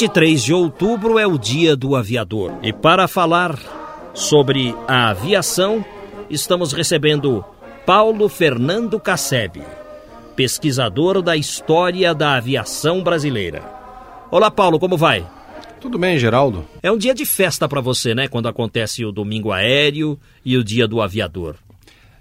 23 de outubro é o Dia do Aviador. E para falar sobre a aviação, estamos recebendo Paulo Fernando Casseb, pesquisador da história da aviação brasileira. Olá, Paulo, como vai? Tudo bem, Geraldo. É um dia de festa para você, né? Quando acontece o domingo aéreo e o dia do aviador.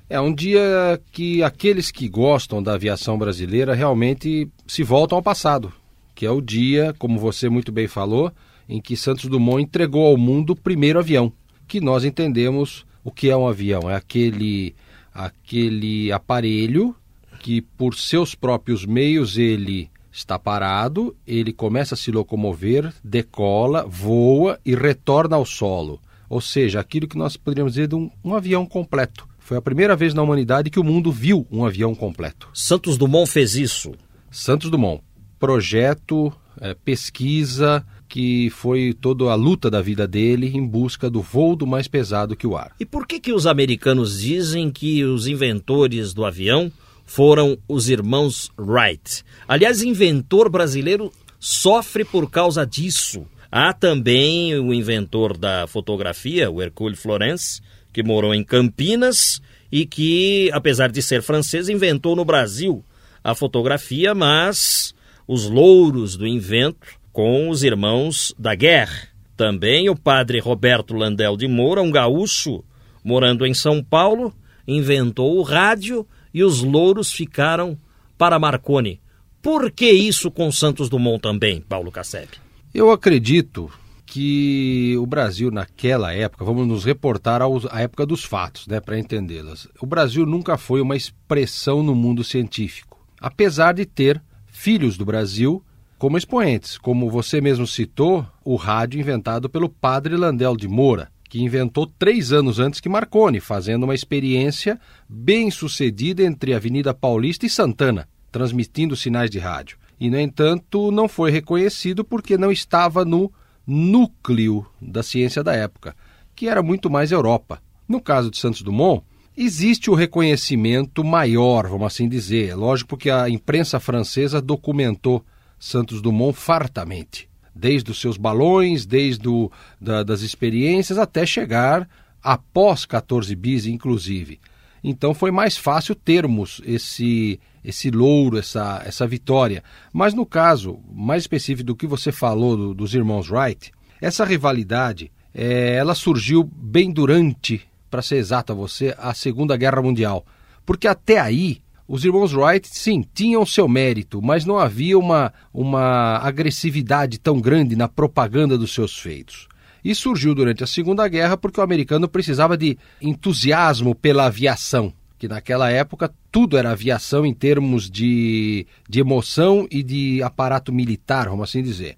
É um dia que aqueles que gostam da aviação brasileira realmente se voltam ao passado que é o dia, como você muito bem falou, em que Santos Dumont entregou ao mundo o primeiro avião, que nós entendemos o que é um avião, é aquele aquele aparelho que por seus próprios meios ele está parado, ele começa a se locomover, decola, voa e retorna ao solo. Ou seja, aquilo que nós poderíamos dizer de um, um avião completo. Foi a primeira vez na humanidade que o mundo viu um avião completo. Santos Dumont fez isso. Santos Dumont projeto, é, pesquisa, que foi toda a luta da vida dele em busca do voo mais pesado que o ar. E por que, que os americanos dizem que os inventores do avião foram os irmãos Wright? Aliás, inventor brasileiro sofre por causa disso. Há também o inventor da fotografia, o Hercule Florence, que morou em Campinas e que, apesar de ser francês, inventou no Brasil a fotografia, mas os louros do invento com os irmãos da guerra. Também o padre Roberto Landel de Moura, um gaúcho morando em São Paulo, inventou o rádio e os louros ficaram para Marconi. Por que isso com Santos Dumont também, Paulo Casseb? Eu acredito que o Brasil naquela época, vamos nos reportar à época dos fatos, né, para entendê-las. O Brasil nunca foi uma expressão no mundo científico, apesar de ter filhos do Brasil como expoentes, como você mesmo citou, o rádio inventado pelo padre Landel de Moura, que inventou três anos antes que Marconi, fazendo uma experiência bem sucedida entre Avenida Paulista e Santana, transmitindo sinais de rádio. E, no entanto, não foi reconhecido porque não estava no núcleo da ciência da época, que era muito mais Europa. No caso de Santos Dumont, Existe o reconhecimento maior, vamos assim dizer. É lógico que a imprensa francesa documentou Santos Dumont fartamente, desde os seus balões, desde o, da, das experiências, até chegar após 14 bis, inclusive. Então foi mais fácil termos esse esse louro, essa, essa vitória. Mas no caso mais específico do que você falou do, dos irmãos Wright, essa rivalidade é, ela surgiu bem durante para ser exato a você, a Segunda Guerra Mundial. Porque até aí, os irmãos Wright, sim, tinham seu mérito, mas não havia uma, uma agressividade tão grande na propaganda dos seus feitos. E surgiu durante a Segunda Guerra porque o americano precisava de entusiasmo pela aviação, que naquela época tudo era aviação em termos de, de emoção e de aparato militar, vamos assim dizer.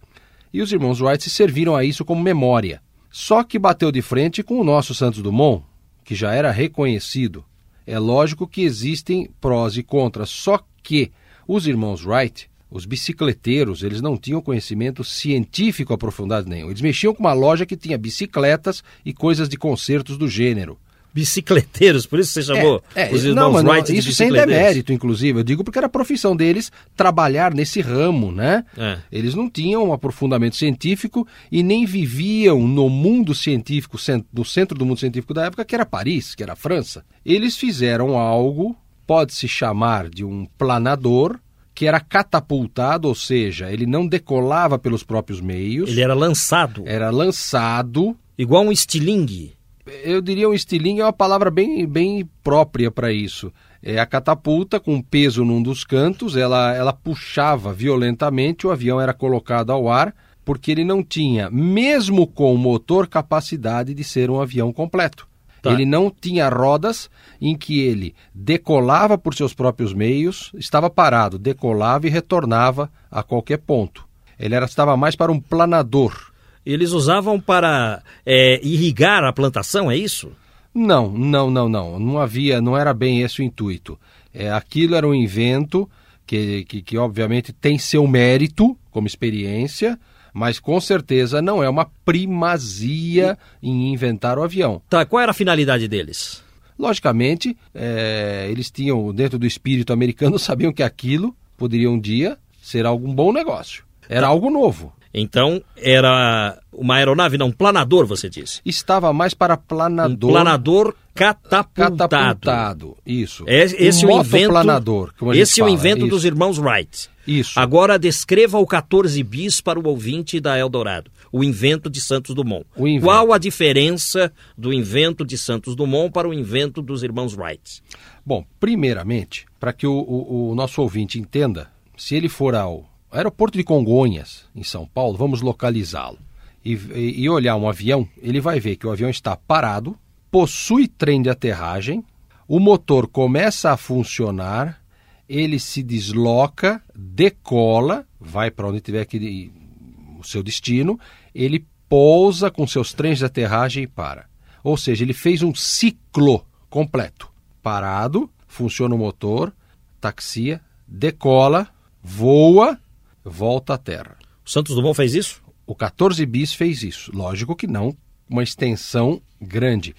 E os irmãos Wright se serviram a isso como memória. Só que bateu de frente com o nosso Santos Dumont, que já era reconhecido. É lógico que existem prós e contras, só que os irmãos Wright, os bicicleteiros, eles não tinham conhecimento científico aprofundado nenhum. Eles mexiam com uma loja que tinha bicicletas e coisas de concertos do gênero bicicleteiros, por isso você chamou é, é, os irmãos não, Wright não, Isso sem demérito, inclusive. Eu digo porque era a profissão deles trabalhar nesse ramo, né? É. Eles não tinham um aprofundamento científico e nem viviam no mundo científico, no centro do mundo científico da época, que era Paris, que era a França. Eles fizeram algo, pode-se chamar de um planador, que era catapultado, ou seja, ele não decolava pelos próprios meios. Ele era lançado. Era lançado. Igual um estilingue Eu diria um estilingue é uma palavra bem, bem própria para isso. É a catapulta com peso num dos cantos, ela, ela puxava violentamente, o avião era colocado ao ar, porque ele não tinha, mesmo com o motor, capacidade de ser um avião completo. Tá. Ele não tinha rodas em que ele decolava por seus próprios meios, estava parado, decolava e retornava a qualquer ponto. Ele era, estava mais para um planador. Eles usavam para é, irrigar a plantação, é isso? Não, não, não, não. Não havia, não era bem esse o intuito. É, aquilo era um invento que, que, que obviamente tem seu mérito como experiência, mas com certeza não é uma primazia em inventar o avião. Tá, qual era a finalidade deles? Logicamente, é, eles tinham, dentro do espírito americano, sabiam que aquilo poderia um dia ser algum bom negócio. Era tá. algo novo. Então, era uma aeronave, não, um planador, você disse. Estava mais para planador. Um planador catapultado. Catapultado, isso. É, esse um é o invento, planador, esse é o invento dos irmãos Wright. Isso. Agora descreva o 14 bis para o ouvinte da Eldorado, o invento de Santos Dumont. Qual a diferença do invento de Santos Dumont para o invento dos irmãos Wright? Bom, primeiramente, para que o, o, o nosso ouvinte entenda, se ele for ao aeroporto de Congonhas, em São Paulo, vamos localizá-lo. E, e, olhar um avião, ele vai ver que o avião está parado, possui trem de aterragem, o motor começa a funcionar, ele se desloca, decola, vai para onde tiver que o seu destino, ele pousa com seus trens de aterragem e para. Ou seja, ele fez um ciclo completo. Parado, funciona o motor, taxia, decola, voa volta à Terra. O Santos Dumont fez isso? O 14 bis fez isso. Lógico que não uma extensão grande.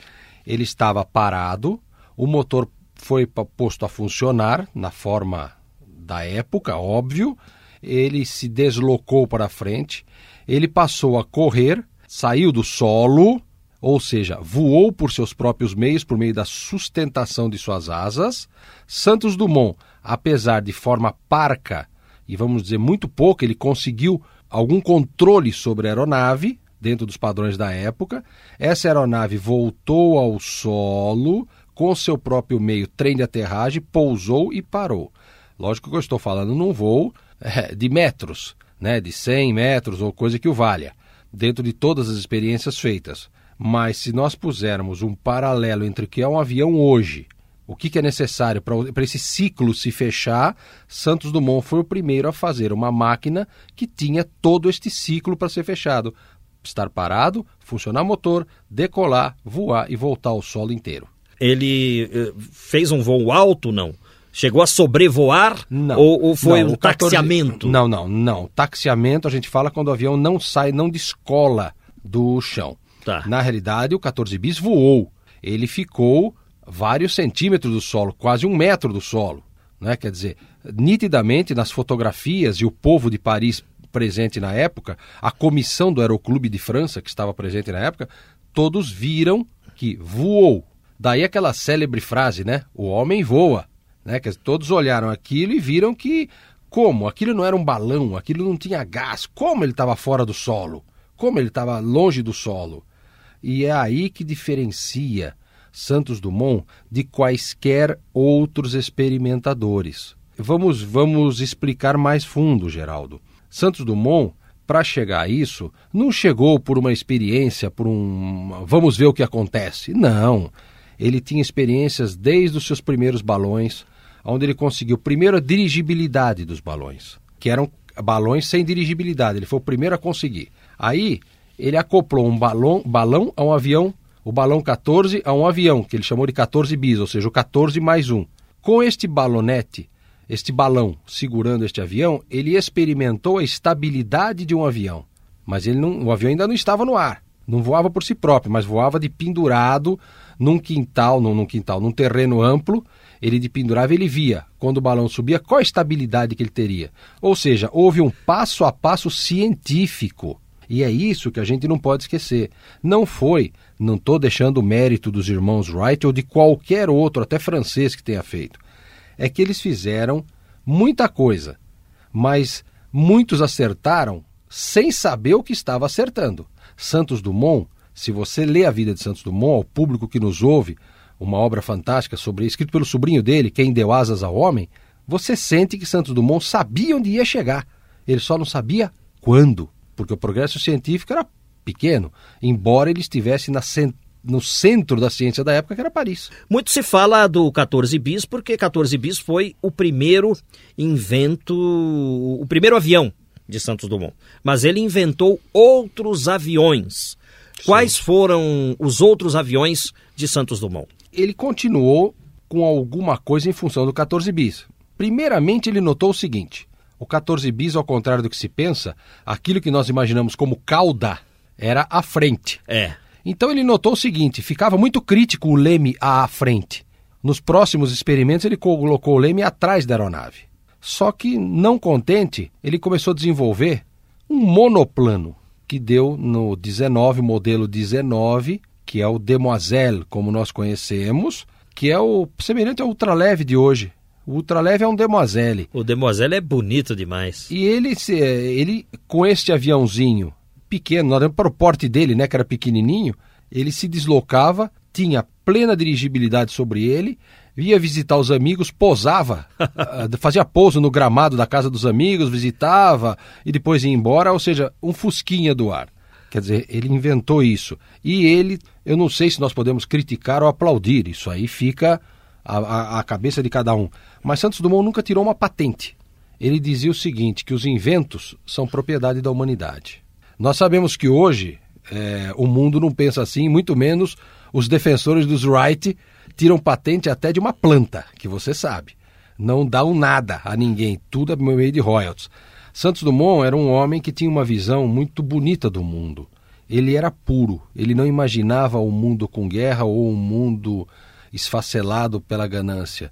Ele estava parado, o motor foi posto a funcionar na forma da época, óbvio. Ele se deslocou para frente, ele passou a correr, saiu do solo, ou seja, voou por seus próprios meios, por meio da sustentação de suas asas. Santos Dumont, apesar de forma parca e vamos dizer muito pouco, ele conseguiu algum controle sobre a aeronave, dentro dos padrões da época. Essa aeronave voltou ao solo com seu próprio meio trem de aterragem, pousou e parou. Lógico que eu estou falando num voo é, de metros, né, de 100 metros ou coisa que o valha, dentro de todas as experiências feitas. Mas se nós pusermos um paralelo entre o que é um avião hoje o que, que é necessário para esse ciclo se fechar? Santos Dumont foi o primeiro a fazer uma máquina que tinha todo este ciclo para ser fechado. Estar parado, funcionar motor, decolar, voar e voltar ao solo inteiro. Ele uh, fez um voo alto, não? Chegou a sobrevoar não, ou, ou foi não, um 14... taxiamento? Não, não, não. Taxiamento a gente fala quando o avião não sai, não descola do chão. Tá. Na realidade, o 14 bis voou. Ele ficou vários centímetros do solo, quase um metro do solo. Né? Quer dizer, nitidamente nas fotografias e o povo de Paris presente na época, a comissão do Aeroclube de França, que estava presente na época, todos viram que voou. Daí aquela célebre frase, né? O homem voa. Né? Que todos olharam aquilo e viram que, como? Aquilo não era um balão, aquilo não tinha gás. Como ele estava fora do solo? Como ele estava longe do solo? E é aí que diferencia Santos Dumont de quaisquer outros experimentadores. Vamos, vamos explicar mais fundo, Geraldo. Santos Dumont, para chegar a isso, não chegou por uma experiência, por um vamos ver o que acontece. Não. Ele tinha experiências desde os seus primeiros balões, onde ele conseguiu primeiro a dirigibilidade dos balões, que eram balões sem dirigibilidade. Ele foi o primeiro a conseguir. Aí ele acoplou um balão, balão a um avião o balão 14 a um avião, que ele chamou de 14 bis, ou seja, o 14 mais um. Com este balonete, este balão segurando este avião, ele experimentou a estabilidade de um avião. Mas ele não, o avião ainda não estava no ar. Não voava por si próprio, mas voava de pendurado num quintal, num, num quintal, num terreno amplo. Ele de pendurava, ele via, quando o balão subia, qual a estabilidade que ele teria. Ou seja, houve um passo a passo científico e é isso que a gente não pode esquecer. Não foi, não estou deixando o mérito dos irmãos Wright ou de qualquer outro, até francês, que tenha feito. É que eles fizeram muita coisa, mas muitos acertaram sem saber o que estava acertando. Santos Dumont Se você lê a vida de Santos Dumont, ao público que nos ouve, uma obra fantástica sobre escrito pelo sobrinho dele, Quem Deu Asas ao Homem, você sente que Santos Dumont sabia onde ia chegar. Ele só não sabia quando, porque o progresso científico era pequeno, embora ele estivesse na no centro da ciência da época, que era Paris. Muito se fala do 14 bis, porque 14 bis foi o primeiro invento, o primeiro avião de Santos Dumont. Mas ele inventou outros aviões. Sim. Quais foram os outros aviões de Santos Dumont? Ele continuou com alguma coisa em função do 14 bis. Primeiramente, ele notou o seguinte: o 14 bis, ao contrário do que se pensa, aquilo que nós imaginamos como cauda era a frente. É. Então ele notou o seguinte: ficava muito crítico o leme à frente. Nos próximos experimentos, ele colocou o leme atrás da aeronave. Só que, não contente, ele começou a desenvolver um monoplano, que deu no 19, modelo 19, que é o Demoiselle, como nós conhecemos, que é o semelhante ao ultraleve de hoje. O ultraleve é um Demoiselle. O Demoiselle é bonito demais. E ele, ele com este aviãozinho pequeno, nós para o porte dele, né, que era pequenininho, ele se deslocava, tinha plena dirigibilidade sobre ele, ia visitar os amigos, posava, ah, fazia pouso no gramado da casa dos amigos, visitava e depois ia embora, ou seja, um fusquinha do ar. Quer dizer, ele inventou isso. E ele, eu não sei se nós podemos criticar ou aplaudir, isso aí fica a, a, a cabeça de cada um. Mas Santos Dumont nunca tirou uma patente. Ele dizia o seguinte: que os inventos são propriedade da humanidade. Nós sabemos que hoje é, o mundo não pensa assim, muito menos os defensores dos Wright tiram patente até de uma planta, que você sabe. Não dão nada a ninguém, tudo é meio de royalties. Santos Dumont era um homem que tinha uma visão muito bonita do mundo. Ele era puro, ele não imaginava um mundo com guerra ou um mundo esfacelado pela ganância.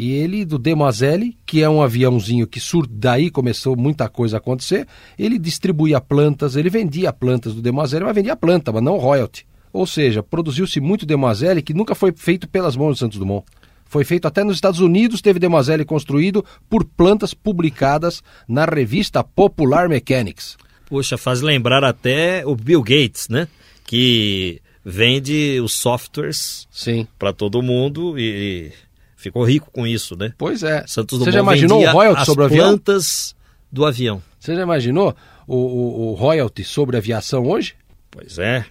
E ele, do Demoiselle, que é um aviãozinho que sur... daí começou muita coisa a acontecer, ele distribuía plantas, ele vendia plantas do Demoiselle, mas vendia planta, mas não royalty. Ou seja, produziu-se muito Demoiselle que nunca foi feito pelas mãos de Santos Dumont. Foi feito até nos Estados Unidos, teve Demoiselle construído por plantas publicadas na revista Popular Mechanics. Puxa, faz lembrar até o Bill Gates, né? Que vende os softwares para todo mundo e ficou rico com isso, né? Pois é. Santos Você já imaginou o royalty sobre o avião? plantas do avião. Você já imaginou o, o, o royalty sobre aviação hoje? Pois é.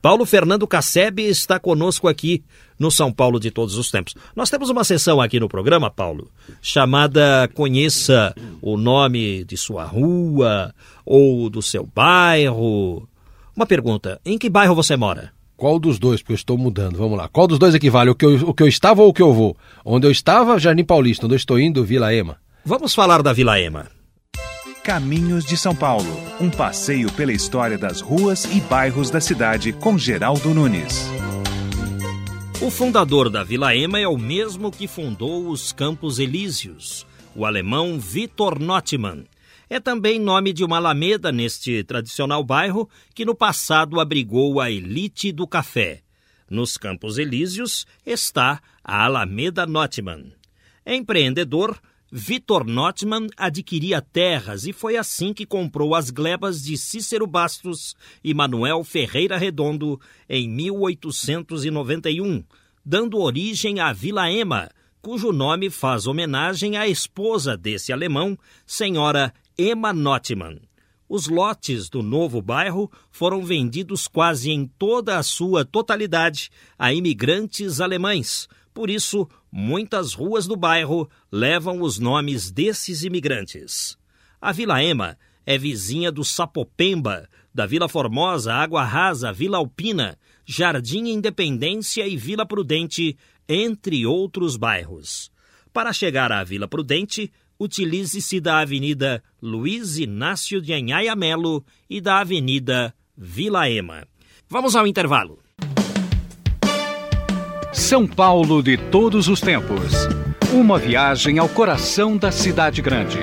Paulo Fernando Casseb está conosco aqui no São Paulo de todos os tempos. Nós temos uma sessão aqui no programa, Paulo, chamada Conheça o nome de sua rua ou do seu bairro. Uma pergunta: em que bairro você mora? Qual dos dois? Porque eu estou mudando. Vamos lá. Qual dos dois equivale? O que eu, o que eu estava ou o que eu vou? Onde eu estava, Jardim Paulista. Onde eu estou indo, Vila Ema. Vamos falar da Vila Ema. Caminhos de São Paulo. Um passeio pela história das ruas e bairros da cidade com Geraldo Nunes. O fundador da Vila Ema é o mesmo que fundou os Campos Elíseos, o alemão Victor Notman, é também nome de uma alameda neste tradicional bairro que no passado abrigou a elite do café. Nos Campos Elíseos está a Alameda Notman. Empreendedor, Vitor Notman adquiria terras e foi assim que comprou as glebas de Cícero Bastos e Manuel Ferreira Redondo em 1891, dando origem à Vila Ema, cujo nome faz homenagem à esposa desse alemão, senhora Emma Notman. Os lotes do novo bairro foram vendidos quase em toda a sua totalidade a imigrantes alemães. Por isso, muitas ruas do bairro levam os nomes desses imigrantes. A Vila Ema é vizinha do Sapopemba, da Vila Formosa, Água Rasa, Vila Alpina, Jardim Independência e Vila Prudente, entre outros bairros. Para chegar à Vila Prudente, utilize-se da Avenida Luiz Inácio de Anhaia Melo e da Avenida Vila Ema. Vamos ao intervalo. São Paulo de todos os tempos. Uma viagem ao coração da cidade grande.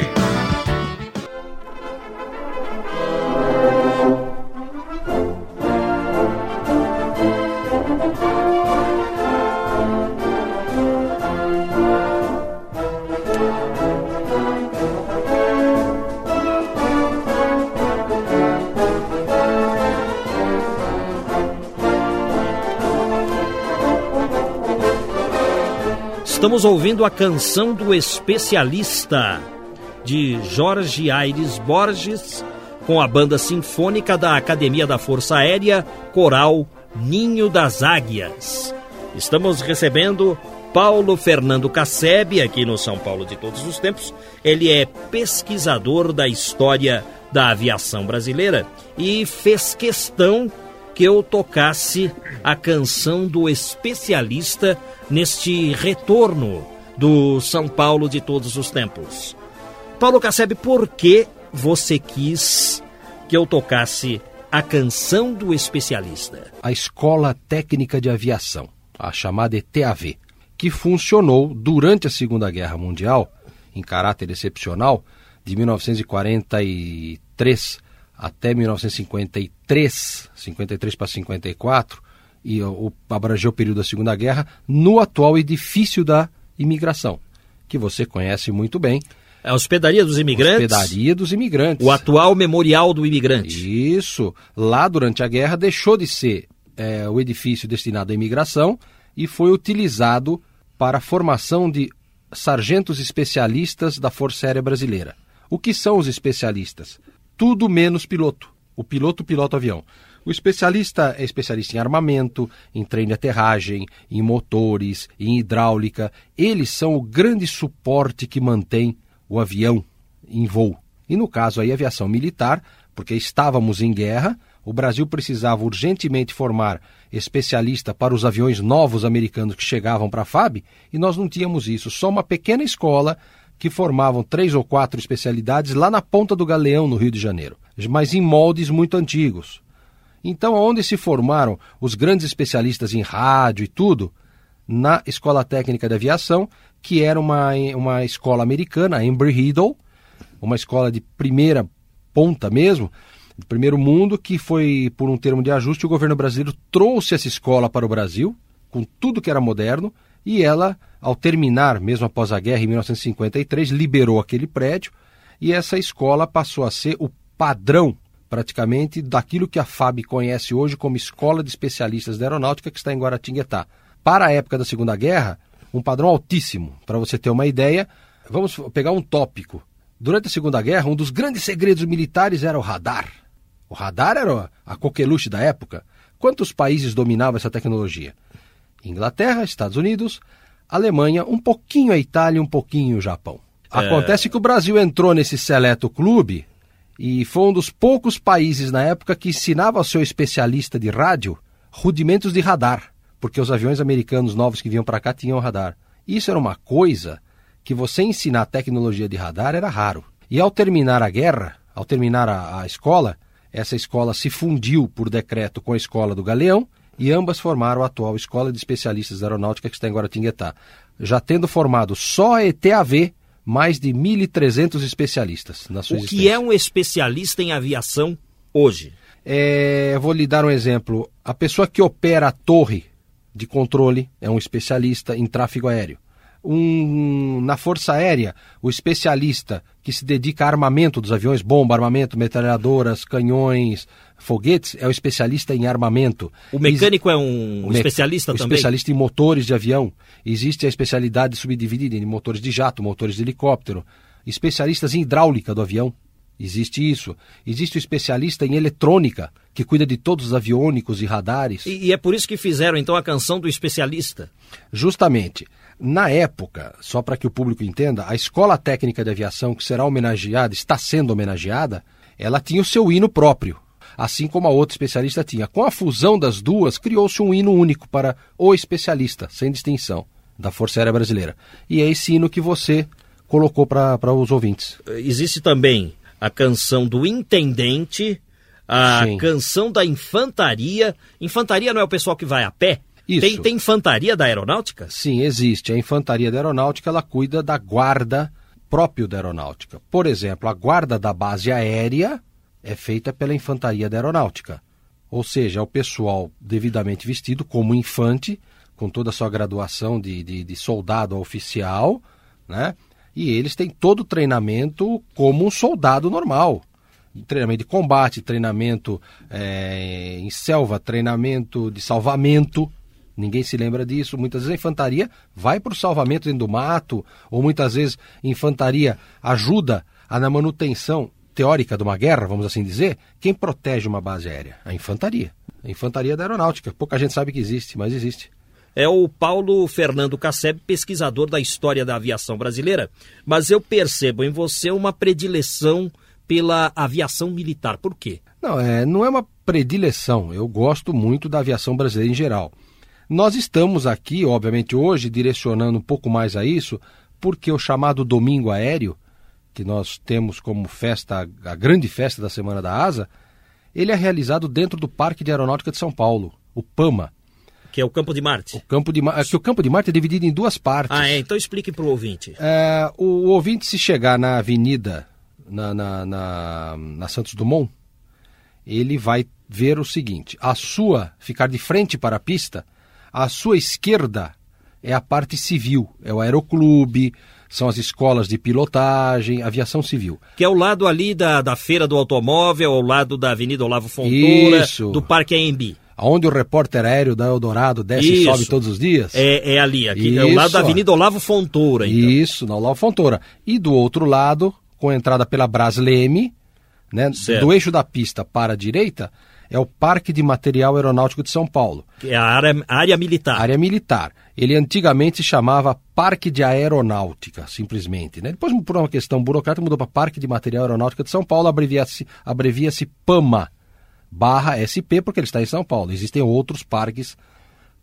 Estamos ouvindo a canção do especialista de Jorge Aires Borges com a banda sinfônica da Academia da Força Aérea Coral Ninho das Águias. Estamos recebendo Paulo Fernando Casseb aqui no São Paulo de Todos os Tempos. Ele é pesquisador da história da aviação brasileira e fez questão que eu tocasse a canção do especialista neste retorno do São Paulo de todos os tempos. Paulo Casseb, por que você quis que eu tocasse a canção do especialista? A Escola Técnica de Aviação, a chamada ETAV, que funcionou durante a Segunda Guerra Mundial, em caráter excepcional, de 1943 até 1953, 53 para 54, e o, abrangeu o período da Segunda Guerra, no atual edifício da imigração, que você conhece muito bem. É a Hospedaria dos Imigrantes? Hospedaria dos Imigrantes. O atual Memorial do Imigrante. Isso. Lá, durante a guerra, deixou de ser é, o edifício destinado à imigração e foi utilizado para a formação de sargentos especialistas da Força Aérea Brasileira. O que são os especialistas? tudo menos piloto. O piloto pilota o avião. O especialista é especialista em armamento, em trem de aterragem, em motores, em hidráulica. Eles são o grande suporte que mantém o avião em voo. E no caso aí, aviação militar, porque estávamos em guerra, o Brasil precisava urgentemente formar especialista para os aviões novos americanos que chegavam para a FAB, e nós não tínhamos isso. Só uma pequena escola que formavam três ou quatro especialidades lá na ponta do Galeão, no Rio de Janeiro, mas em moldes muito antigos. Então, onde se formaram os grandes especialistas em rádio e tudo? Na Escola Técnica de Aviação, que era uma, uma escola americana, a Embry-Riddle, uma escola de primeira ponta mesmo, de primeiro mundo, que foi, por um termo de ajuste, o governo brasileiro trouxe essa escola para o Brasil, com tudo que era moderno, e ela, ao terminar, mesmo após a guerra, em 1953, liberou aquele prédio e essa escola passou a ser o padrão, praticamente, daquilo que a FAB conhece hoje como Escola de Especialistas da Aeronáutica, que está em Guaratinguetá. Para a época da Segunda Guerra, um padrão altíssimo. Para você ter uma ideia, vamos pegar um tópico. Durante a Segunda Guerra, um dos grandes segredos militares era o radar. O radar era a coqueluche da época. Quantos países dominavam essa tecnologia? Inglaterra, Estados Unidos, Alemanha, um pouquinho a Itália, um pouquinho o Japão. É... Acontece que o Brasil entrou nesse seleto clube e foi um dos poucos países na época que ensinava ao seu especialista de rádio rudimentos de radar, porque os aviões americanos novos que vinham para cá tinham radar. Isso era uma coisa que você ensinar tecnologia de radar era raro. E ao terminar a guerra, ao terminar a, a escola, essa escola se fundiu por decreto com a escola do Galeão e ambas formaram a atual Escola de Especialistas da Aeronáutica que está em Guaratinguetá, já tendo formado só a ETAV mais de 1.300 especialistas na sua O que é um especialista em aviação hoje? É, vou lhe dar um exemplo. A pessoa que opera a torre de controle é um especialista em tráfego aéreo um, na Força Aérea, o especialista que se dedica a armamento dos aviões, bomba, armamento, metralhadoras, canhões, foguetes, é o especialista em armamento. O mecânico é um o especialista o também? especialista em motores de avião. Existe a especialidade subdividida em motores de jato, motores de helicóptero. Especialistas em hidráulica do avião. Existe isso. Existe o especialista em eletrônica, que cuida de todos os aviônicos e radares. E, e é por isso que fizeram então a canção do especialista? Justamente. Na época, só para que o público entenda, a Escola Técnica de Aviação, que será homenageada, está sendo homenageada, ela tinha o seu hino próprio, assim como a outra especialista tinha. Com a fusão das duas, criou-se um hino único para o especialista, sem distinção, da Força Aérea Brasileira. E é esse hino que você colocou para os ouvintes. Existe também a canção do intendente, a Sim. canção da infantaria. Infantaria não é o pessoal que vai a pé? Isso. Tem, tem infantaria da aeronáutica? Sim, existe. A infantaria da aeronáutica ela cuida da guarda próprio da aeronáutica. Por exemplo, a guarda da base aérea é feita pela infantaria da aeronáutica. Ou seja, é o pessoal devidamente vestido como infante, com toda a sua graduação de, de, de soldado oficial, né? E eles têm todo o treinamento como um soldado normal treinamento de combate, treinamento é, em selva, treinamento de salvamento, Ninguém se lembra disso. Muitas vezes a infantaria vai para o salvamento dentro do mato, ou muitas vezes a infantaria ajuda a, na manutenção teórica de uma guerra, vamos assim dizer. Quem protege uma base aérea? A infantaria. A infantaria da aeronáutica. Pouca gente sabe que existe, mas existe é o Paulo Fernando Casseb, pesquisador da história da aviação brasileira. Mas eu percebo em você uma predileção pela aviação militar. Por quê? Não, é, não é uma predileção. Eu gosto muito da aviação brasileira em geral. Nós estamos aqui, obviamente, hoje, direcionando um pouco mais a isso, porque o chamado Domingo Aéreo, que nós temos como festa, a grande festa da Semana da Asa, ele é realizado dentro do Parque de Aeronáutica de São Paulo, o PAMA. Que é o Campo de Marte. O Campo de, é que o Campo de Marte é dividido em duas partes. Ah, é? Então explique para o ouvinte. É, o, ouvinte, se chegar na avenida, na, na, na, na Santos Dumont, ele vai ver o seguinte: a sua, ficar de frente para a pista, a sua esquerda é a parte civil, é o aeroclube, são as escolas de pilotagem, aviação civil. Que é o lado ali da, da Feira do Automóvel, ao lado da Avenida Olavo Fontoura, Isso. do Parque AMB onde o repórter aéreo da Eldorado desce Isso. e sobe todos os dias? É, é ali, aqui, Isso. é o lado da Avenida Olavo Fontoura. Então. Isso, na Olavo Fontoura. E do outro lado, com a entrada pela Brasleme, né, do eixo da pista para a direita, é o Parque de Material Aeronáutico de São Paulo. Que é a área, área militar. Área militar. Ele antigamente se chamava Parque de Aeronáutica, simplesmente. Né? Depois, por uma questão burocrática, mudou para Parque de Material Aeronáutica de São Paulo, abrevia-se abrevia PAMA barra SP, porque ele está em São Paulo. Existem outros parques,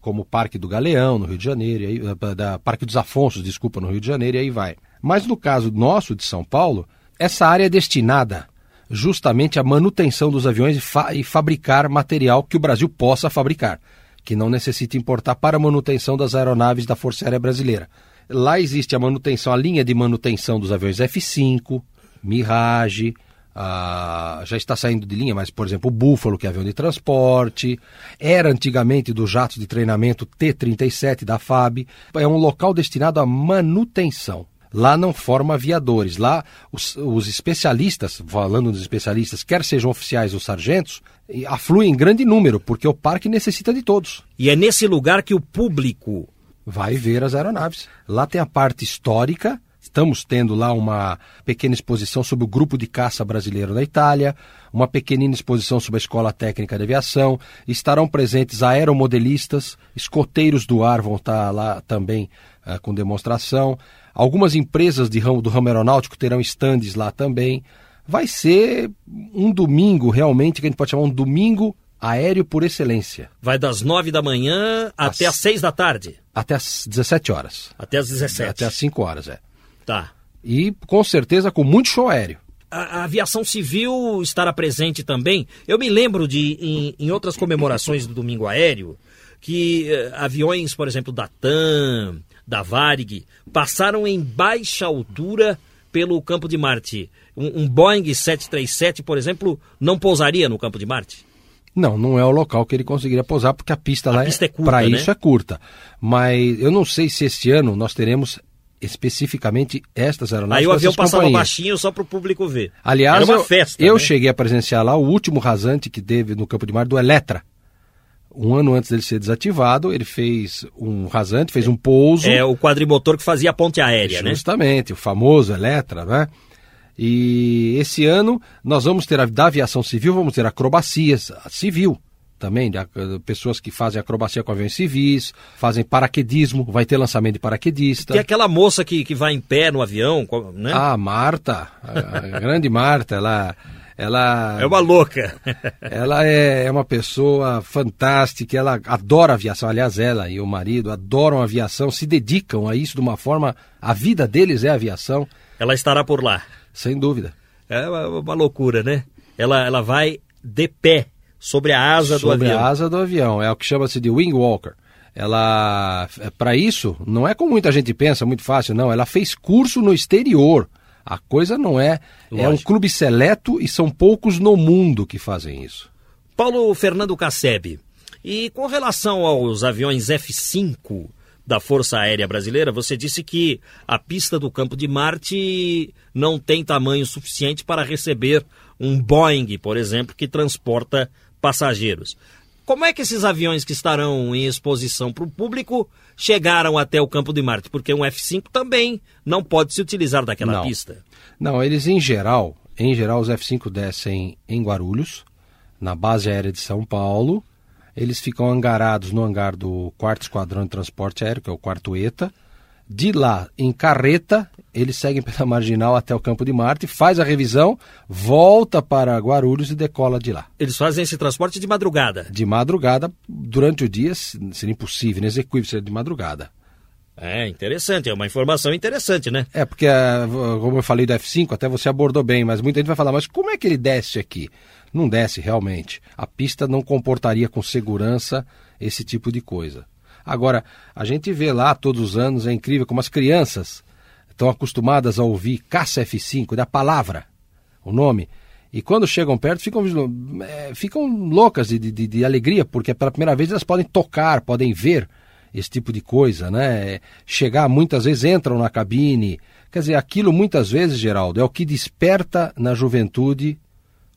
como o Parque do Galeão, no Rio de Janeiro, aí, eh, da Parque dos Afonsos, desculpa, no Rio de Janeiro, e aí vai. Mas no caso nosso de São Paulo, essa área é destinada justamente à manutenção dos aviões e, fa e fabricar material que o Brasil possa fabricar, que não necessite importar para a manutenção das aeronaves da Força Aérea Brasileira. Lá existe a manutenção, a linha de manutenção dos aviões F-5, Mirage, já está saindo de linha, mas, por exemplo, o Búfalo, que é avião de transporte, era antigamente do jato de treinamento T-37 da FAB, é um local destinado à manutenção. Lá não forma aviadores. Lá os, os, especialistas, falando dos especialistas, quer sejam oficiais ou sargentos, afluem em grande número, porque o parque necessita de todos. E é nesse lugar que o público vai ver as aeronaves. Lá tem a parte histórica, Estamos tendo lá uma pequena exposição sobre o grupo de caça brasileiro na Itália, uma pequenina exposição sobre a Escola Técnica de Aviação. Estarão presentes aeromodelistas, escoteiros do ar vão estar lá também uh, com demonstração. Algumas empresas de ramo, do ramo aeronáutico terão estandes lá também. Vai ser um domingo, realmente, que a gente pode chamar um domingo aéreo por excelência. Vai das nove da manhã até as seis da tarde? Até as 17 horas. Até as 17. Até as 5 horas, é. Tá. E com certeza com muito show aéreo. A, a, aviação civil estará presente também. Eu me lembro de, em, em outras comemorações do Domingo Aéreo, que eh, aviões, por exemplo, da TAM, da Varig, passaram em baixa altura pelo campo de Marte. Um, um Boeing 737, por exemplo, não pousaria no campo de Marte? Não, não é o local que ele conseguiria pousar, porque a pista a lá pista é, é para né? isso é curta. Mas eu não sei se este ano nós teremos especificamente estas aeronaves. Aí o avião passava baixinho só para o público ver. Aliás, Era uma festa. Eu, né? cheguei a presenciar lá o último rasante que teve no campo de mar do Eletra. Um ano antes dele ser desativado, ele fez um rasante, fez um pouso. É o quadrimotor que fazia a ponte aérea, Justamente, né? Justamente, o famoso Eletra, né? E esse ano nós vamos ter a, da aviação civil, vamos ter acrobacias civil também, de, de, pessoas que fazem acrobacia com aviões civis, fazem paraquedismo, vai ter lançamento de paraquedista. Tem aquela moça que, que vai em pé no avião, né? Ah, Marta, a, a grande Marta, ela... Ela é uma louca. ela é, é uma pessoa fantástica, ela adora aviação. Aliás, ela e o marido adoram aviação, se dedicam a isso de uma forma. A vida deles é aviação. Ela estará por lá. Sem dúvida. É uma, loucura, né? Ela, ela vai de pé sobre a asa sobre do avião. Sobre a asa do avião, é o que chama-se de wing walker. Ela, é, para isso, não é como muita gente pensa, muito fácil, não. Ela fez curso no exterior. A coisa não é. Lógico. É um clube seleto e são poucos no mundo que fazem isso. Paulo Fernando Casseb, e com relação aos aviões F-5 da Força Aérea Brasileira, você disse que a pista do campo de Marte não tem tamanho suficiente para receber um Boeing, por exemplo, que transporta passageiros. Como é que esses aviões que estarão em exposição para o público chegaram até o campo de Marte? Porque um F-5 também não pode se utilizar daquela não. pista. Não, eles em geral, em geral os F-5 descem em Guarulhos, na base aérea de São Paulo. Eles ficam angarados no hangar do 4 Esquadrão de Transporte Aéreo, que é o quarto ETA. De lá, em carreta, eles seguem pela marginal até o campo de Marte, faz a revisão, volta para Guarulhos e decola de lá. Eles fazem esse transporte de madrugada? De madrugada, durante o dia seria impossível, inexequível ser de madrugada. É, interessante, é uma informação interessante, né? É, porque, ah, como eu falei do F5, até você abordou bem, mas muita gente vai falar, mas como é que ele desce aqui? Não desce realmente. A pista não comportaria com segurança esse tipo de coisa. Agora, a gente vê lá todos os anos, é incrível como as crianças estão acostumadas a ouvir caça F5, da palavra, o nome, e quando chegam perto ficam, é, ficam loucas de, de, de, alegria, porque pela primeira vez elas podem tocar, podem ver esse tipo de coisa, né? Chegar, muitas vezes entram na cabine. Quer dizer, aquilo muitas vezes, Geraldo, é o que desperta na juventude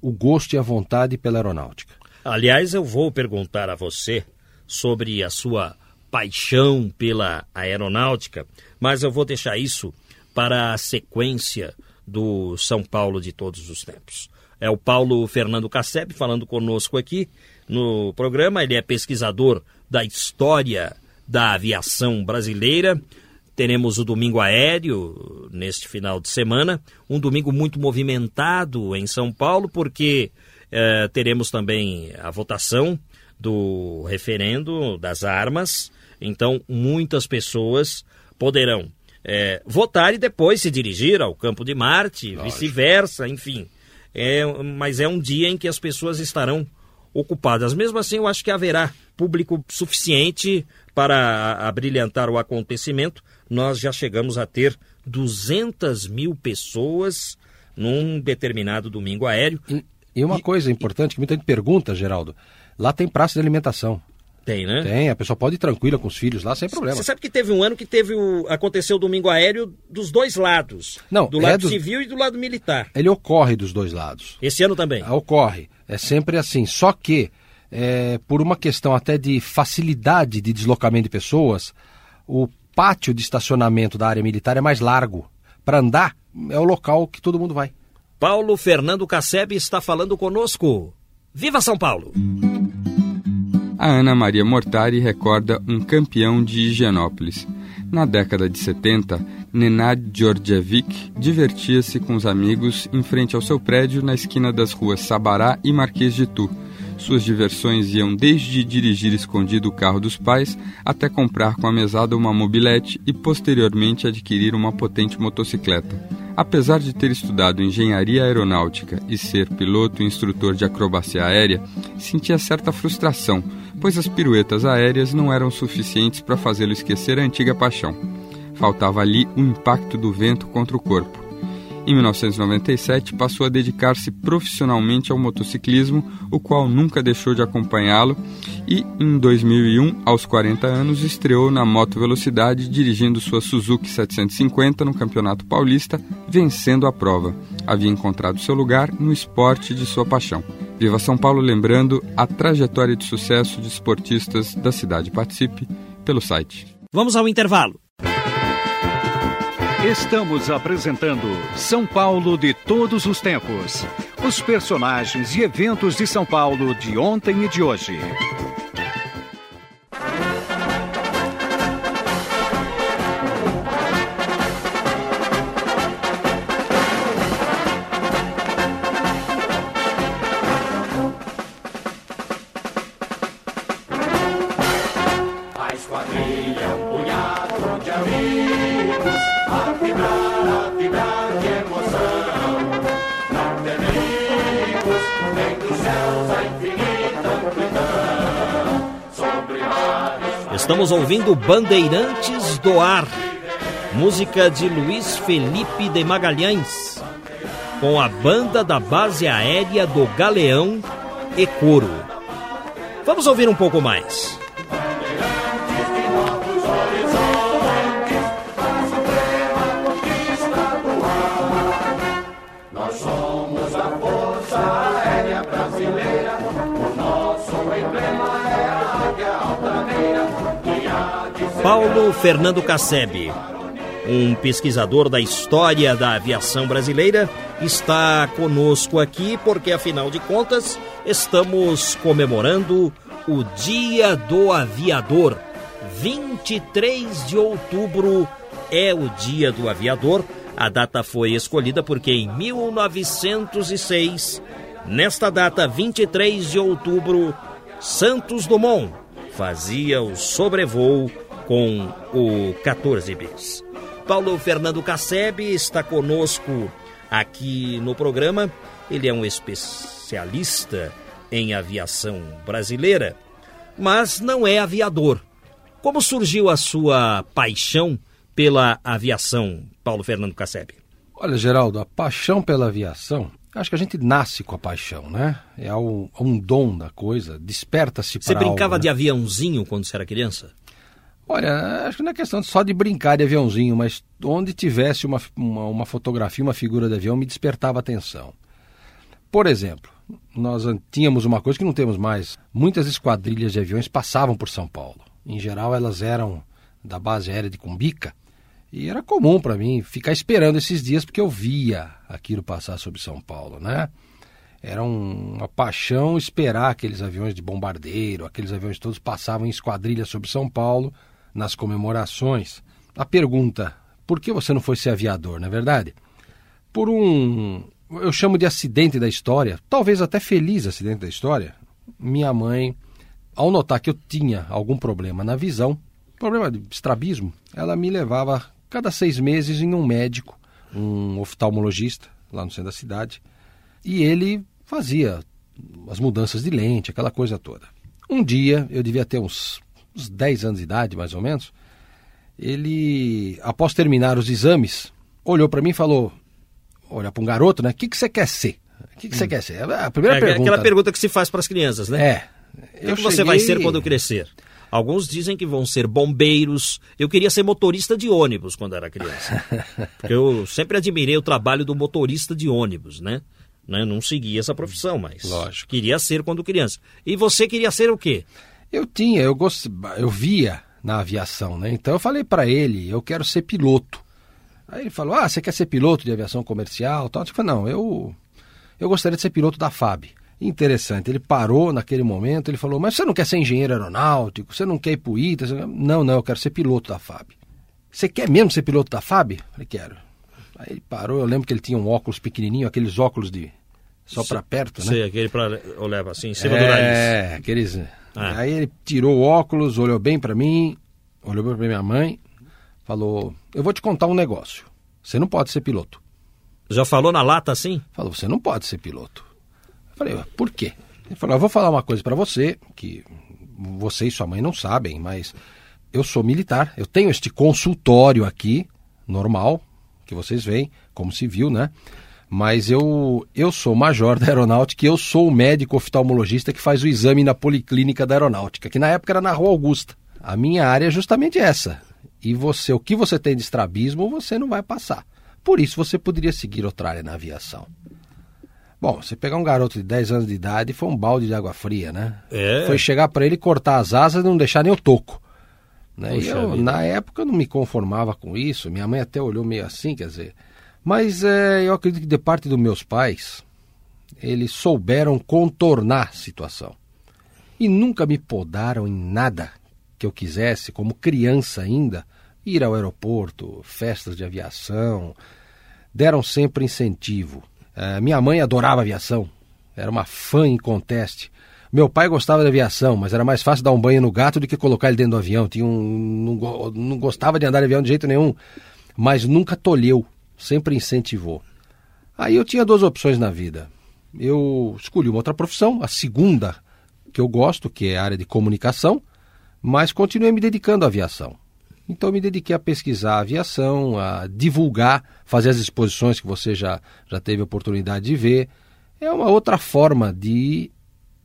o gosto e a vontade pela aeronáutica. Aliás, eu vou perguntar a você sobre a sua paixão pela aeronáutica, mas eu vou deixar isso para a sequência do São Paulo de todos os tempos. É o Paulo Fernando Casseb falando conosco aqui no programa. Ele é pesquisador da história da aviação brasileira. Teremos o domingo aéreo neste final de semana, um domingo muito movimentado em São Paulo, porque eh, teremos também a votação do referendo das armas então, muitas pessoas poderão é, votar e depois se dirigir ao campo de Marte, vice-versa, enfim. É, mas é um dia em que as pessoas estarão ocupadas. Mesmo assim, eu acho que haverá público suficiente para abrilhantar o acontecimento. Nós já chegamos a ter 200 mil pessoas num determinado domingo aéreo. E, e uma e, coisa importante que muita gente pergunta, Geraldo: lá tem praça de alimentação. Tem, né? Tem, a pessoa pode ir tranquila com os filhos lá sem problema. Você sabe que teve um ano que teve o. aconteceu o domingo aéreo dos dois lados. Não, do lado é do... civil e do lado militar. Ele ocorre dos dois lados. Esse ano também? Ah, ocorre. É sempre assim. Só que, é, por uma questão até de facilidade de deslocamento de pessoas, o pátio de estacionamento da área militar é mais largo. Para andar, é o local que todo mundo vai. Paulo Fernando Casseb está falando conosco. Viva São Paulo! A Ana Maria Mortari recorda um campeão de Higienópolis. Na década de 70, Nenad Djordjevic divertia-se com os amigos em frente ao seu prédio na esquina das ruas Sabará e Marquês de Tu. Suas diversões iam desde dirigir escondido o carro dos pais até comprar com a mesada uma mobilete e posteriormente adquirir uma potente motocicleta. Apesar de ter estudado engenharia aeronáutica e ser piloto e instrutor de acrobacia aérea, sentia certa frustração pois as piruetas aéreas não eram suficientes para fazê-lo esquecer a antiga paixão. Faltava ali o impacto do vento contra o corpo. Em 1997, passou a dedicar-se profissionalmente ao motociclismo, o qual nunca deixou de acompanhá-lo, e em 2001, aos 40 anos, estreou na moto velocidade dirigindo sua Suzuki 750 no Campeonato Paulista, vencendo a prova. Havia encontrado seu lugar no esporte de sua paixão. Viva São Paulo lembrando a trajetória de sucesso de esportistas da cidade. Participe pelo site. Vamos ao intervalo. Estamos apresentando São Paulo de todos os tempos. Os personagens e eventos de São Paulo de ontem e de hoje. Ouvindo Bandeirantes do Ar, música de Luiz Felipe de Magalhães, com a banda da base aérea do Galeão e Coro. Vamos ouvir um pouco mais. A Brasileira, o nosso emblema é Paulo Fernando Casseb, um pesquisador da história da aviação brasileira, está conosco aqui porque, afinal de contas, estamos comemorando o Dia do Aviador. 23 de outubro é o Dia do Aviador. A data foi escolhida porque em 1906, nesta data, 23 de outubro, Santos Dumont fazia o sobrevoo com o 14 bis. Paulo Fernando Casseb está conosco aqui no programa. Ele é um especialista em aviação brasileira, mas não é aviador. Como surgiu a sua paixão pela aviação, Paulo Fernando Casseb? Olha, Geraldo, a paixão pela aviação, acho que a gente nasce com a paixão, né? É um, um dom da coisa, desperta-se para Você brincava algo, né? de aviãozinho quando você era criança? Olha, acho que não é questão só de brincar de aviãozinho, mas onde tivesse uma, uma, uma fotografia, uma figura de avião, me despertava atenção. Por exemplo, nós tínhamos uma coisa que não temos mais. Muitas esquadrilhas de aviões passavam por São Paulo. Em geral, elas eram da base aérea de Cumbica. E era comum para mim ficar esperando esses dias porque eu via aquilo passar sobre São Paulo, né? Era um, uma paixão esperar aqueles aviões de bombardeiro, aqueles aviões todos passavam em esquadrilha sobre São Paulo nas comemorações. A pergunta, por que você não foi ser aviador, não é verdade? Por um, eu chamo de acidente da história, talvez até feliz acidente da história. Minha mãe, ao notar que eu tinha algum problema na visão, problema de estrabismo, ela me levava cada seis meses em um médico, um oftalmologista, lá no centro da cidade, e ele fazia as mudanças de lente, aquela coisa toda. Um dia, eu devia ter uns, uns 10 anos de idade, mais ou menos, ele, após terminar os exames, olhou para mim e falou: Olha, para um garoto, né? O que, que você quer ser? O que, que você quer ser? A primeira é pergunta. aquela pergunta que se faz para as crianças, né? É. O que, que você vai ser quando crescer? Alguns dizem que vão ser bombeiros. Eu queria ser motorista de ônibus quando era criança. Porque eu sempre admirei o trabalho do motorista de ônibus, né? né? Não segui essa profissão, mas Lógico. queria ser quando criança. E você queria ser o quê? Eu tinha, eu gost... eu via na aviação, né? Então eu falei para ele, eu quero ser piloto. Aí ele falou: "Ah, você quer ser piloto de aviação comercial?" Tal. Eu falei: "Não, eu eu gostaria de ser piloto da FAB." Interessante. Ele parou naquele momento, ele falou: "Mas você não quer ser engenheiro aeronáutico? Você não quer ir pro ITA? Você... Não, não, eu quero ser piloto da FAB." "Você quer mesmo ser piloto da FAB?" Eu falei: "Quero." Aí ele parou, eu lembro que ele tinha um óculos pequenininho, aqueles óculos de só para perto, né? Sei, aquele para eu levo assim em cima é, do nariz. É, aqueles. Ah. Aí ele tirou o óculos, olhou bem para mim, olhou bem para minha mãe, falou: "Eu vou te contar um negócio. Você não pode ser piloto." Já falou na lata assim? Falou: "Você não pode ser piloto." Eu falei: "Por quê?" Ele falou: "Eu vou falar uma coisa para você que você e sua mãe não sabem, mas eu sou militar. Eu tenho este consultório aqui normal que vocês veem como civil, né?" Mas eu, eu sou major da aeronáutica e eu sou o médico oftalmologista que faz o exame na policlínica da aeronáutica, que na época era na Rua Augusta. A minha área é justamente essa. E você, o que você tem de estrabismo, você não vai passar. Por isso você poderia seguir outra área na aviação. Bom, você pegar um garoto de 10 anos de idade foi um balde de água fria, né? É. Foi chegar para ele cortar as asas e não deixar nem o toco. Né? Puxa eu, vida. na época, eu não me conformava com isso. Minha mãe até olhou meio assim, quer dizer. Mas é, eu acredito que de parte dos meus pais, eles souberam contornar a situação. E nunca me podaram em nada que eu quisesse, como criança ainda, ir ao aeroporto, festas de aviação. Deram sempre incentivo. Eh, minha mãe adorava aviação, era uma fã em conteste. Meu pai gostava de aviação, mas era mais fácil dar um banho no gato do que colocar ele dentro do avião. Tinha um, não, não gostava de andar de avião de jeito nenhum, mas nunca tolheu, sempre incentivou. Aí eu tinha duas opções na vida. Eu escolhi uma outra profissão, a segunda que eu gosto, que é a área de comunicação, mas continuei me dedicando à aviação. Então eu me dediquei a pesquisar a aviação, a divulgar, fazer as exposições que você já, já teve oportunidade de ver. É uma outra forma de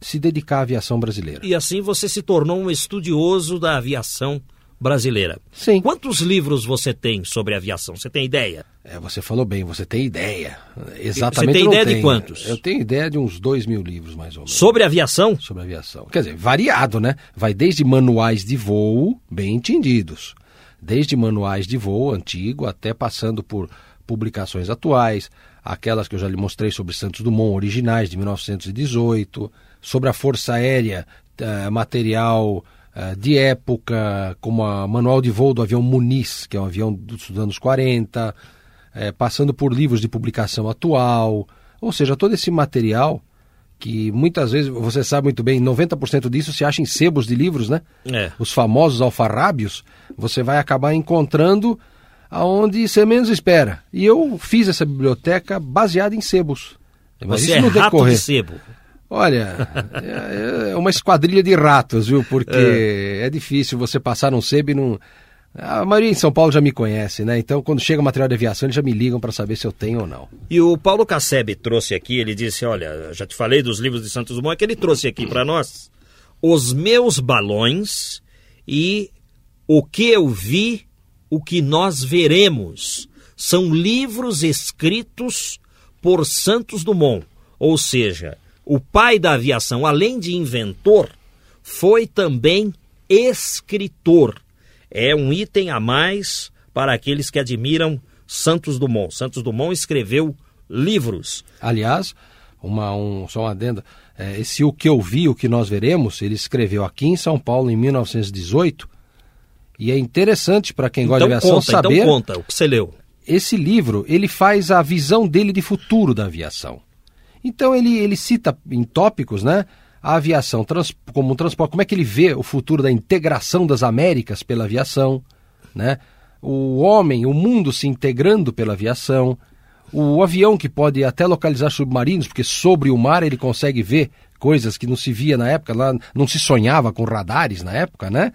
se dedicar à aviação brasileira. E assim você se tornou um estudioso da aviação brasileira. Sim. Quantos livros você tem sobre aviação? Você tem ideia? É, você falou bem, você tem ideia. Exatamente. Você tem ideia de quantos? Eu tenho ideia de uns dois mil livros, mais ou menos. Sobre aviação? sobre aviação. Quer dizer, variado, né? Vai desde manuais de voo, bem entendidos, desde manuais de voo antigo até passando por publicações atuais, aquelas que eu já lhe mostrei sobre Santos Dumont, originais de 1918, sobre a Força Aérea, eh, material de época, como a manual de voo do avião Muniz, que é um avião dos anos 40, eh, passando por livros de publicação atual, ou seja, todo esse material que muitas vezes, você sabe muito bem, 90% disso se acha em sebos de livros, né? É. Os famosos alfarrábios, você vai acabar encontrando aonde você menos espera. E eu fiz essa biblioteca baseada em sebos. Mas Você isso é no decorrer. de sebo. Olha, é, é uma esquadrilha de ratos, viu? Porque é, difícil você passar num sebo e não. A maioria em São Paulo já me conhece, né? Então, quando chega material de aviação, eles já me ligam para saber se eu tenho ou não. E o Paulo Casseb trouxe aqui, ele disse, olha, já te falei dos livros de Santos Dumont, é que ele trouxe aqui para nós Os Meus Balões e O que eu vi, o que nós veremos. São livros escritos por Santos Dumont, ou seja, o pai da aviação, além de inventor, foi também escritor. É um item a mais para aqueles que admiram Santos Dumont. Santos Dumont escreveu livros. Aliás, uma, um, só uma adenda, é, esse O Que Eu Vi, O Que Nós Veremos, ele escreveu aqui em São Paulo em 1918, e é interessante para quem gosta então de aviação conta, saber... então conta o que você leu. esse livro ele faz a visão dele de futuro da aviação. Então ele, ele cita em tópicos, né, a aviação trans, como um transporte, como é que ele vê o futuro da integração das Américas pela aviação, né? O homem, o mundo se integrando pela aviação, o avião que pode até localizar submarinos, porque sobre o mar ele consegue ver coisas que não se via na época, lá não se sonhava com radares na época, né?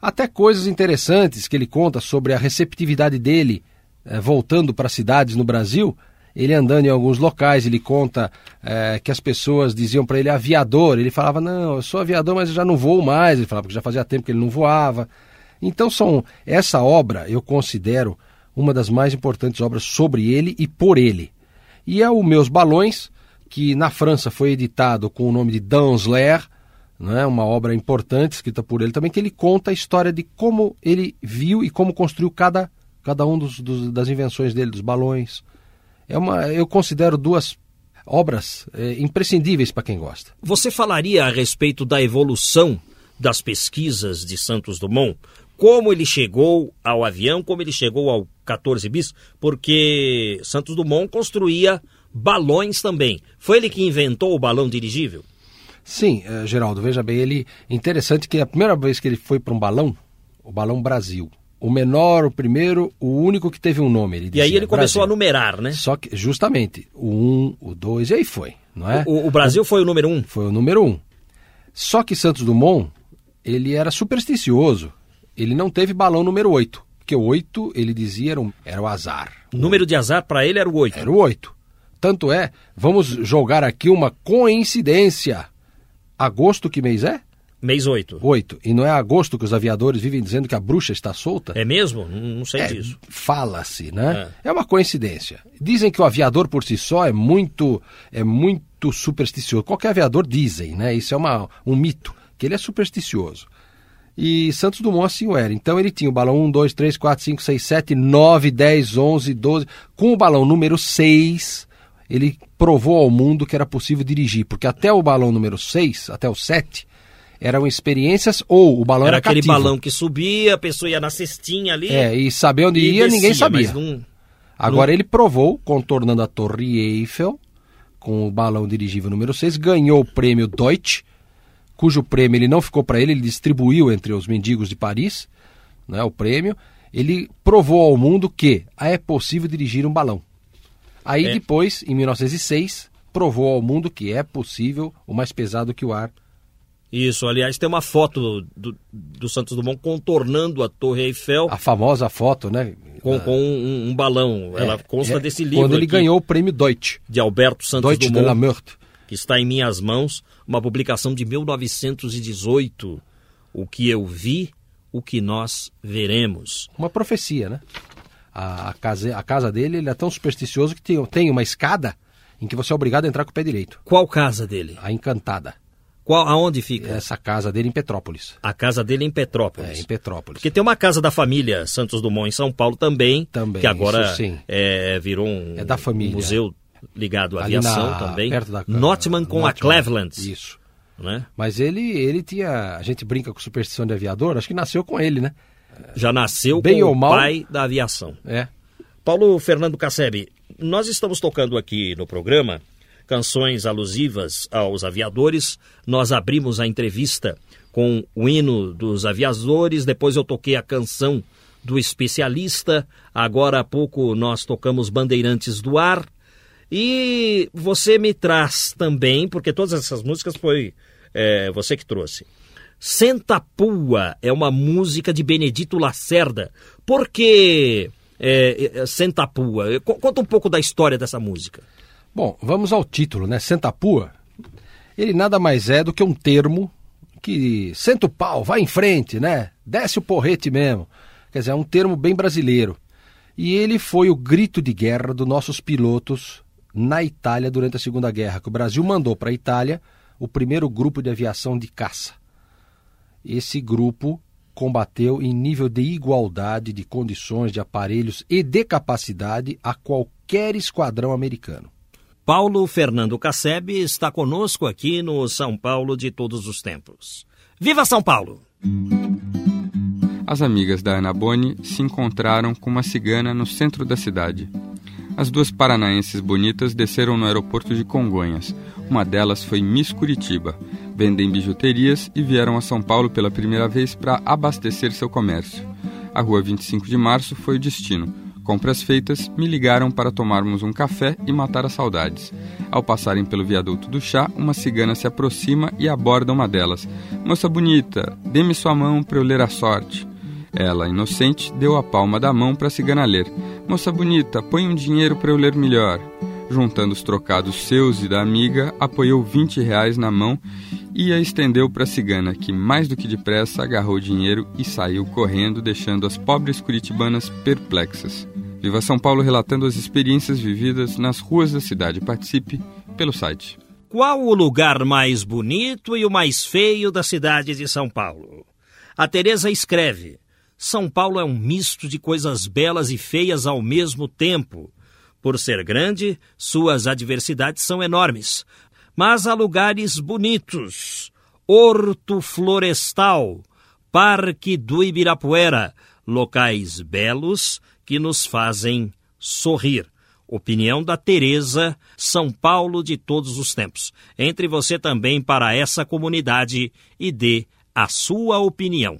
Até coisas interessantes que ele conta sobre a receptividade dele eh, voltando para cidades no Brasil. Ele andando em alguns locais, ele conta eh, que as pessoas diziam para ele aviador. Ele falava: Não, eu sou aviador, mas eu já não voo mais. Ele falava porque já fazia tempo que ele não voava. Então, são essa obra eu considero uma das mais importantes obras sobre ele e por ele. E é o Meus Balões, que na França foi editado com o nome de Dans l'air, né, uma obra importante escrita por ele também, que ele conta a história de como ele viu e como construiu cada, cada um dos, dos, das invenções dele, dos balões. É uma, eu considero duas obras é, imprescindíveis para quem gosta. Você falaria a respeito da evolução das pesquisas de Santos Dumont? Como ele chegou ao avião, como ele chegou ao 14 bis? Porque Santos Dumont construía balões também. Foi ele que inventou o balão dirigível? Sim, eh, Geraldo, veja bem, ele interessante que a primeira vez que ele foi para um balão, o balão Brasil, o menor, o primeiro, o único que teve um nome. Ele E dizia, aí ele começou Brasil. a numerar, né? Só que, justamente, o um, o dois, e aí foi, não é? O, o Brasil foi o número um. Foi o número um. Só que Santos Dumont, ele era supersticioso. Ele não teve balão número 8. Porque o 8, ele dizia, era, um, era o azar. O número de azar para ele era o oito. Era o 8. Tanto é, vamos jogar aqui uma coincidência. Agosto, que mês é? Mês oito. 8. E não é agosto que os aviadores vivem dizendo que a bruxa está solta? É mesmo? Não, não sei É, disso. Fala-se, né? É. uma coincidência. Dizem que o aviador por si só é muito é muito supersticioso. Qualquer aviador dizem, né? Isso é uma, um mito, que ele é supersticioso. E Santos Dumont assim o era. Então ele tinha o balão 1, 2, 3, 4, 5, 6, 7, 9, 10, 11, 12. Com o balão número 6, ele provou ao mundo que era possível dirigir. Porque até o balão número 6, até o 7, eram experiências ou o balão Era era, aquele cativo. balão que subia, a pessoa ia na cestinha ali. É, e saber onde e ia ninguém descia, sabia. mas não- Agora ele provou, contornando a Torre Eiffel, com o balão dirigível número 6, ganhou o prêmio Deutsch, cujo prêmio ele não ficou para ele, ele distribuiu entre os mendigos de Paris, né, o prêmio. Ele provou ao mundo que é possível dirigir um balão. Aí É. depois, em 1906, provou ao mundo que é possível o mais pesado que o ar. Isso, aliás, tem uma foto do, do Santos Dumont contornando a Torre Eiffel A famosa foto, né? com, com um, um balão. Ela consta é, desse livro Quando ele aqui, ganhou o prêmio Deutsch. de Alberto Santos Deutsch de la Dumont, Meurthe. que está em minhas mãos, uma publicação de 1918. O que eu vi, o que nós veremos. Uma profecia, né? A, a casa, a casa dele ele é tão supersticioso que tem, tem uma escada em que você é obrigado a entrar com o pé direito. Qual casa dele? A Encantada. Qual, aonde fica? Essa casa dele em Petrópolis. A casa dele é em Petrópolis. É, em Petrópolis. Porque tem uma casa da família Santos Dumont em São Paulo também, Também, que agora é, virou um, É da família. um museu ligado à Ali aviação na- também. perto da- Notman com a. Cleveland. Isso. Né? Mas ele, ele tinha. A gente brinca com superstição de aviador, acho que nasceu com ele, né? Já nasceu Bem com ou o mal- pai da aviação. É. Paulo Fernando Cassebe, nós estamos tocando aqui no programa canções alusivas aos aviadores. Nós abrimos a entrevista com o hino dos aviadores, depois eu toquei a canção do especialista, agora há pouco nós tocamos Bandeirantes do Ar. E você me traz também, porque todas essas músicas foi é, você que trouxe. Senta Pua é uma música de Benedito Lacerda. Por que é, é, Conta um pouco da história dessa música. Bom, vamos ao título, né? Sentapua. Ele nada mais é do que um termo que senta o pau, vai em frente, né? Desce o porrete mesmo. Quer dizer, é um termo bem brasileiro. E ele foi o grito de guerra dos nossos pilotos na Itália durante a Segunda Guerra, que o Brasil mandou para a Itália o primeiro grupo de aviação de caça. Esse grupo combateu em nível de igualdade de condições, de aparelhos e de capacidade a qualquer esquadrão americano. Paulo Fernando Cassebe está conosco aqui no São Paulo de todos os tempos. Viva São Paulo! As amigas da Ana Boni se encontraram com uma cigana no centro da cidade. As duas paranaenses bonitas desceram no aeroporto de Congonhas. Uma delas foi Miss Curitiba. Vendem bijuterias e vieram a São Paulo pela primeira vez para abastecer seu comércio. A rua 25 de março foi o destino. Compras feitas, me ligaram para tomarmos um café e matar as saudades. Ao passarem pelo viaduto do chá, uma cigana se aproxima e aborda uma delas. Moça bonita, dê-me sua mão para eu ler a sorte. Ela, inocente, deu a palma da mão para a cigana ler. Moça bonita, põe um dinheiro para eu ler melhor. Juntando os trocados seus e da amiga, apoiou 20 reais na mão e a estendeu para a cigana, que mais do que depressa agarrou o dinheiro e saiu correndo, deixando as pobres curitibanas perplexas. Viva São Paulo relatando as experiências vividas nas ruas da cidade. Participe pelo site. Qual o lugar mais bonito e o mais feio da cidade de São Paulo? A Teresa escreve: São Paulo é um misto de coisas belas e feias ao mesmo tempo. Por ser grande, suas adversidades são enormes. Mas há lugares bonitos: Horto Florestal, Parque do Ibirapuera, locais belos que nos fazem sorrir. Opinião da Teresa, São Paulo de todos os tempos. Entre você também para essa comunidade e dê a sua opinião.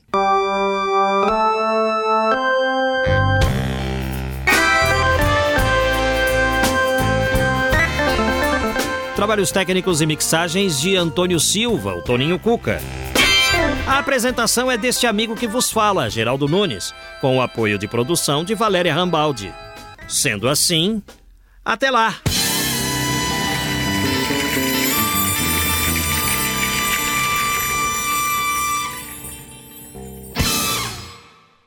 Trabalhos técnicos e mixagens de Antônio Silva, o Toninho Cuca. A apresentação é deste amigo que vos fala, Geraldo Nunes, com o apoio de produção de Valéria Rambaldi. Sendo assim, até lá!